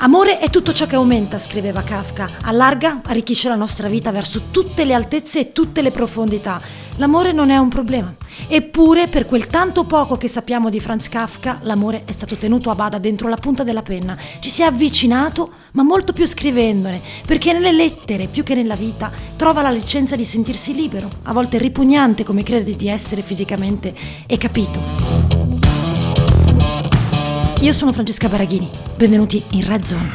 Amore è tutto ciò che aumenta, scriveva Kafka, allarga, arricchisce la nostra vita verso tutte le altezze e tutte le profondità. L'amore non è un problema. Eppure, per quel tanto poco che sappiamo di Franz Kafka, l'amore è stato tenuto a bada dentro la punta della penna. Ci si è avvicinato, ma molto più scrivendone, perché nelle lettere, più che nella vita, trova la licenza di sentirsi libero, a volte ripugnante come crede di essere fisicamente, e capito. Io sono Francesca Baraghini, benvenuti in Red Zone.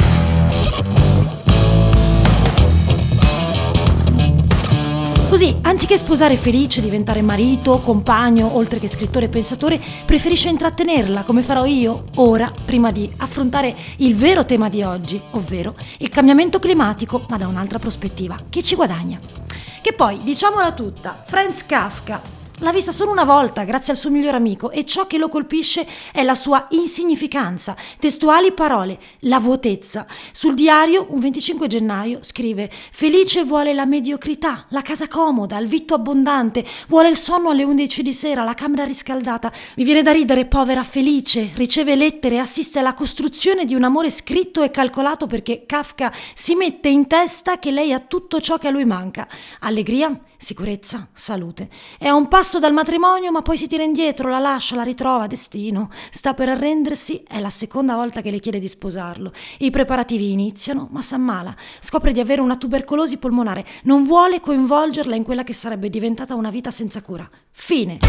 Così, anziché sposare felice, diventare marito, compagno, oltre che scrittore e pensatore, preferisce intrattenerla come farò io ora, prima di affrontare il vero tema di oggi, ovvero il cambiamento climatico, ma da un'altra prospettiva, che ci guadagna. Che poi, diciamola tutta, Franz Kafka, L'ha vista solo una volta grazie al suo migliore amico e ciò che lo colpisce è la sua insignificanza. Testuali parole, la vuotezza. Sul diario, un 25 gennaio, scrive Felice vuole la mediocrità, la casa comoda, il vitto abbondante, vuole il sonno alle 11 di sera, la camera riscaldata. Mi viene da ridere, povera Felice. Riceve lettere assiste alla costruzione di un amore scritto e calcolato perché Kafka si mette in testa che lei ha tutto ciò che a lui manca. Allegria, sicurezza, salute. È a un passo dal matrimonio, ma poi si tira indietro, la lascia, la ritrova, destino. Sta per arrendersi, è la seconda volta che le chiede di sposarlo. I preparativi iniziano, ma s'ammala. Scopre di avere una tubercolosi polmonare. Non vuole coinvolgerla in quella che sarebbe diventata una vita senza cura. Fine.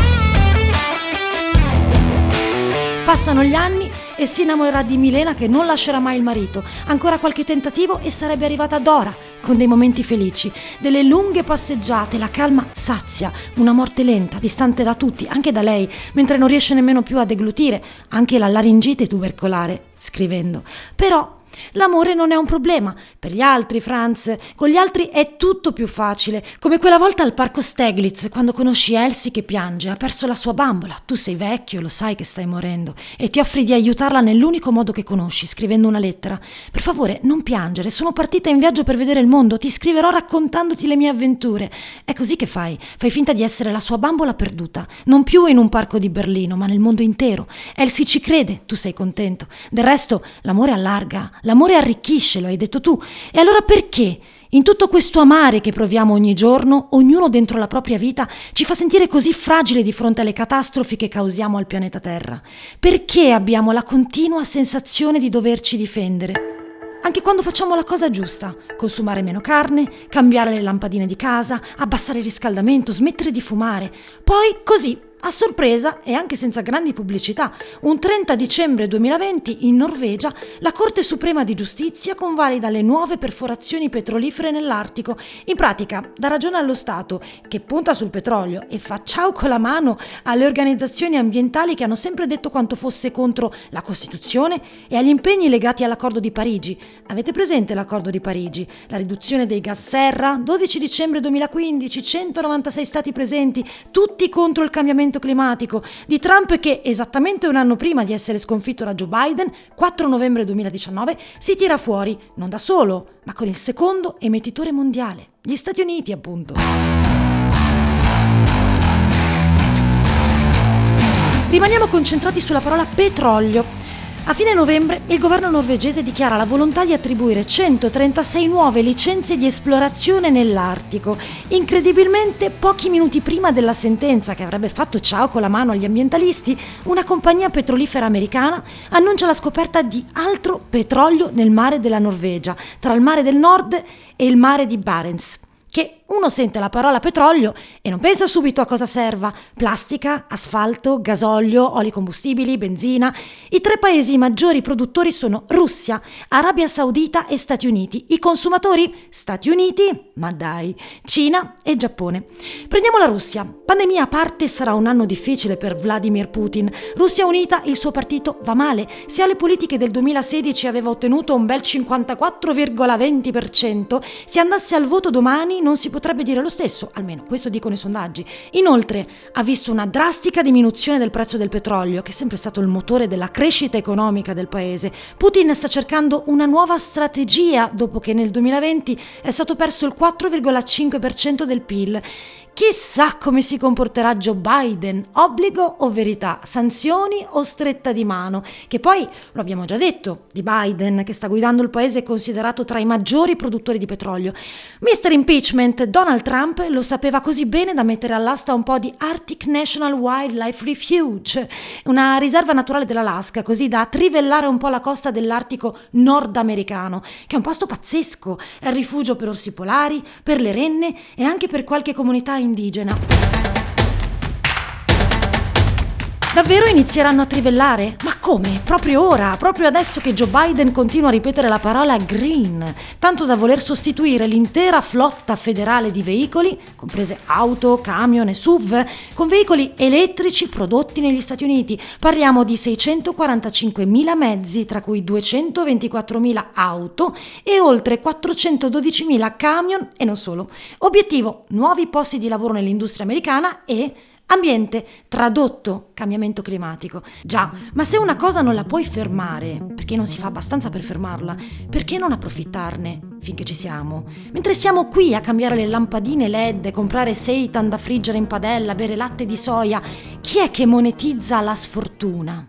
Passano gli anni e si innamorerà di Milena che non lascerà mai il marito. Ancora qualche tentativo e sarebbe arrivata Dora, con dei momenti felici, delle lunghe passeggiate, la calma sazia, una morte lenta, distante da tutti, anche da lei, mentre non riesce nemmeno più a deglutire, anche la laringite tubercolare, scrivendo. Però L'amore non è un problema. Per gli altri, Franz, con gli altri è tutto più facile. Come quella volta al parco Steglitz, quando conosci Elsie che piange, ha perso la sua bambola. Tu sei vecchio, lo sai che stai morendo, e ti offri di aiutarla nell'unico modo che conosci, scrivendo una lettera. Per favore, non piangere, sono partita in viaggio per vedere il mondo, ti scriverò raccontandoti le mie avventure. È così che fai. Fai finta di essere la sua bambola perduta. Non più in un parco di Berlino, ma nel mondo intero. Elsie ci crede, tu sei contento. Del resto, l'amore allarga, L'amore arricchisce, lo hai detto tu. E allora perché? In tutto questo amare che proviamo ogni giorno, ognuno dentro la propria vita ci fa sentire così fragile di fronte alle catastrofi che causiamo al pianeta Terra. Perché abbiamo la continua sensazione di doverci difendere? Anche quando facciamo la cosa giusta, consumare meno carne, cambiare le lampadine di casa, abbassare il riscaldamento, smettere di fumare. Poi così a sorpresa e anche senza grandi pubblicità, un 30 dicembre 2020 in Norvegia la Corte Suprema di Giustizia convalida le nuove perforazioni petrolifere nell'Artico. In pratica dà ragione allo Stato che punta sul petrolio e fa ciao con la mano alle organizzazioni ambientali che hanno sempre detto quanto fosse contro la Costituzione e agli impegni legati all'accordo di Parigi. Avete presente l'accordo di Parigi? La riduzione dei gas serra? 12 dicembre 2015, 196 stati presenti, tutti contro il cambiamento cambiamento climatico, di Trump che esattamente un anno prima di essere sconfitto da Joe Biden, 4 novembre 2019, si tira fuori, non da solo, ma con il secondo emettitore mondiale, gli Stati Uniti appunto. Rimaniamo concentrati sulla parola petrolio. A fine novembre il governo norvegese dichiara la volontà di attribuire 136 nuove licenze di esplorazione nell'Artico. Incredibilmente, pochi minuti prima della sentenza che avrebbe fatto ciao con la mano agli ambientalisti, una compagnia petrolifera americana annuncia la scoperta di altro petrolio nel mare della Norvegia, tra il mare del nord e il mare di Barents che uno sente la parola petrolio e non pensa subito a cosa serva. Plastica, asfalto, gasolio, oli combustibili, benzina. I tre paesi maggiori produttori sono Russia, Arabia Saudita e Stati Uniti. I consumatori? Stati Uniti, ma dai, Cina e Giappone. Prendiamo la Russia. Pandemia a parte sarà un anno difficile per Vladimir Putin. Russia Unita, il suo partito va male. Se alle politiche del 2016 aveva ottenuto un bel 54,20%, se andasse al voto domani non si potrebbe dire lo stesso, almeno questo dicono i sondaggi. Inoltre ha visto una drastica diminuzione del prezzo del petrolio, che è sempre stato il motore della crescita economica del paese. Putin sta cercando una nuova strategia dopo che nel 2020 è stato perso il 4,5% del PIL Chissà come si comporterà Joe Biden, obbligo o verità, sanzioni o stretta di mano, che poi, lo abbiamo già detto, di Biden, che sta guidando il paese considerato tra i maggiori produttori di petrolio. Mr. Impeachment, Donald Trump lo sapeva così bene da mettere all'asta un po' di Arctic National Wildlife Refuge, una riserva naturale dell'Alaska, così da trivellare un po' la costa dell'Artico nordamericano, che è un posto pazzesco, è rifugio per orsi polari, per le renne e anche per qualche comunità indigena. Davvero inizieranno a trivellare? Ma come? Proprio ora, proprio adesso che Joe Biden continua a ripetere la parola green, tanto da voler sostituire l'intera flotta federale di veicoli, comprese auto, camion e SUV, con veicoli elettrici prodotti negli Stati Uniti. Parliamo di 645.000 mezzi, tra cui 224.000 auto e oltre 412.000 camion e non solo. Obiettivo, nuovi posti di lavoro nell'industria americana e Ambiente, tradotto cambiamento climatico. Già, ma se una cosa non la puoi fermare, perché non si fa abbastanza per fermarla, perché non approfittarne finché ci siamo? Mentre siamo qui a cambiare le lampadine LED, comprare seitan da friggere in padella, bere latte di soia, chi è che monetizza la sfortuna?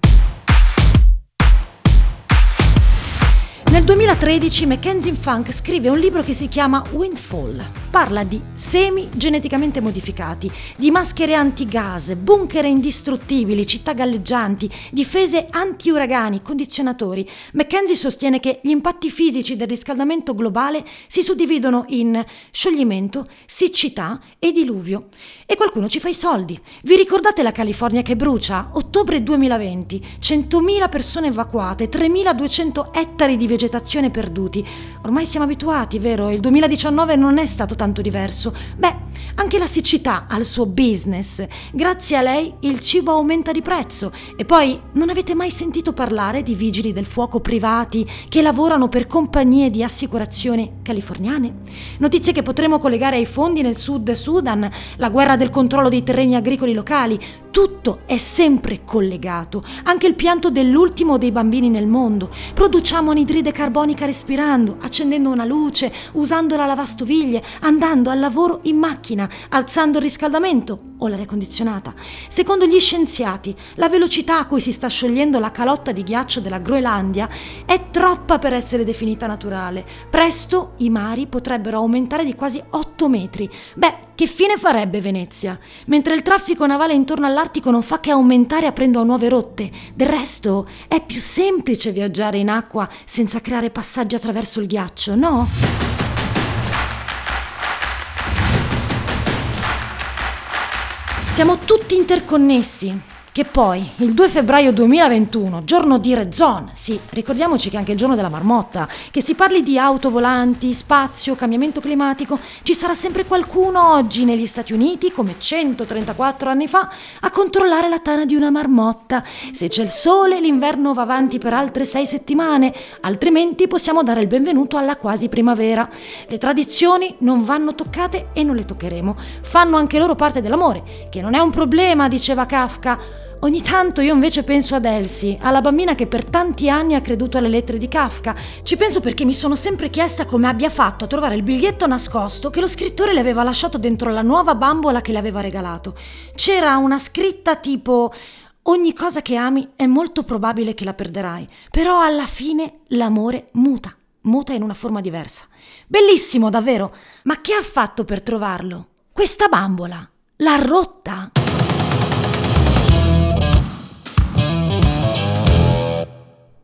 Nel 2013 Mackenzie Funk scrive un libro che si chiama Windfall. Parla di semi geneticamente modificati, di maschere antigas, bunker indistruttibili, città galleggianti, difese anti-uragani, condizionatori. Mackenzie sostiene che gli impatti fisici del riscaldamento globale si suddividono in scioglimento, siccità e diluvio. E qualcuno ci fa i soldi. Vi ricordate la California che brucia? Ottobre 2020, 100.000 persone evacuate, 3.200 ettari di vegetazione vegetazione perduti. Ormai siamo abituati, vero? Il 2019 non è stato tanto diverso. Beh, anche la siccità ha il suo business. Grazie a lei il cibo aumenta di prezzo. E poi non avete mai sentito parlare di vigili del fuoco privati che lavorano per compagnie di assicurazione californiane? Notizie che potremo collegare ai fondi nel Sud Sudan, la guerra del controllo dei terreni agricoli locali. Tutto è sempre collegato. Anche il pianto dell'ultimo dei bambini nel mondo. Produciamo anidride carbonica respirando, accendendo una luce, usando la lavastoviglie, andando al lavoro in macchina, alzando il riscaldamento o l'aria condizionata. Secondo gli scienziati, la velocità a cui si sta sciogliendo la calotta di ghiaccio della Groenlandia è troppa per essere definita naturale. Presto i mari potrebbero aumentare di quasi 8 metri. Beh, che fine farebbe Venezia? Mentre il traffico navale intorno all'Artico non fa che aumentare aprendo a nuove rotte. Del resto, è più semplice viaggiare in acqua senza creare passaggi attraverso il ghiaccio, no? Siamo tutti interconnessi. Che poi, il 2 febbraio 2021, giorno di Rezon, sì, ricordiamoci che è anche il giorno della marmotta, che si parli di auto volanti, spazio, cambiamento climatico, ci sarà sempre qualcuno oggi negli Stati Uniti, come 134 anni fa, a controllare la tana di una marmotta. Se c'è il sole, l'inverno va avanti per altre sei settimane, altrimenti possiamo dare il benvenuto alla quasi primavera. Le tradizioni non vanno toccate e non le toccheremo. Fanno anche loro parte dell'amore, che non è un problema, diceva Kafka. Ogni tanto io invece penso ad Elsie, alla bambina che per tanti anni ha creduto alle lettere di Kafka. Ci penso perché mi sono sempre chiesta come abbia fatto a trovare il biglietto nascosto che lo scrittore le aveva lasciato dentro la nuova bambola che le aveva regalato. C'era una scritta tipo Ogni cosa che ami è molto probabile che la perderai, però alla fine l'amore muta, muta in una forma diversa. Bellissimo, davvero, ma che ha fatto per trovarlo? Questa bambola l'ha rotta.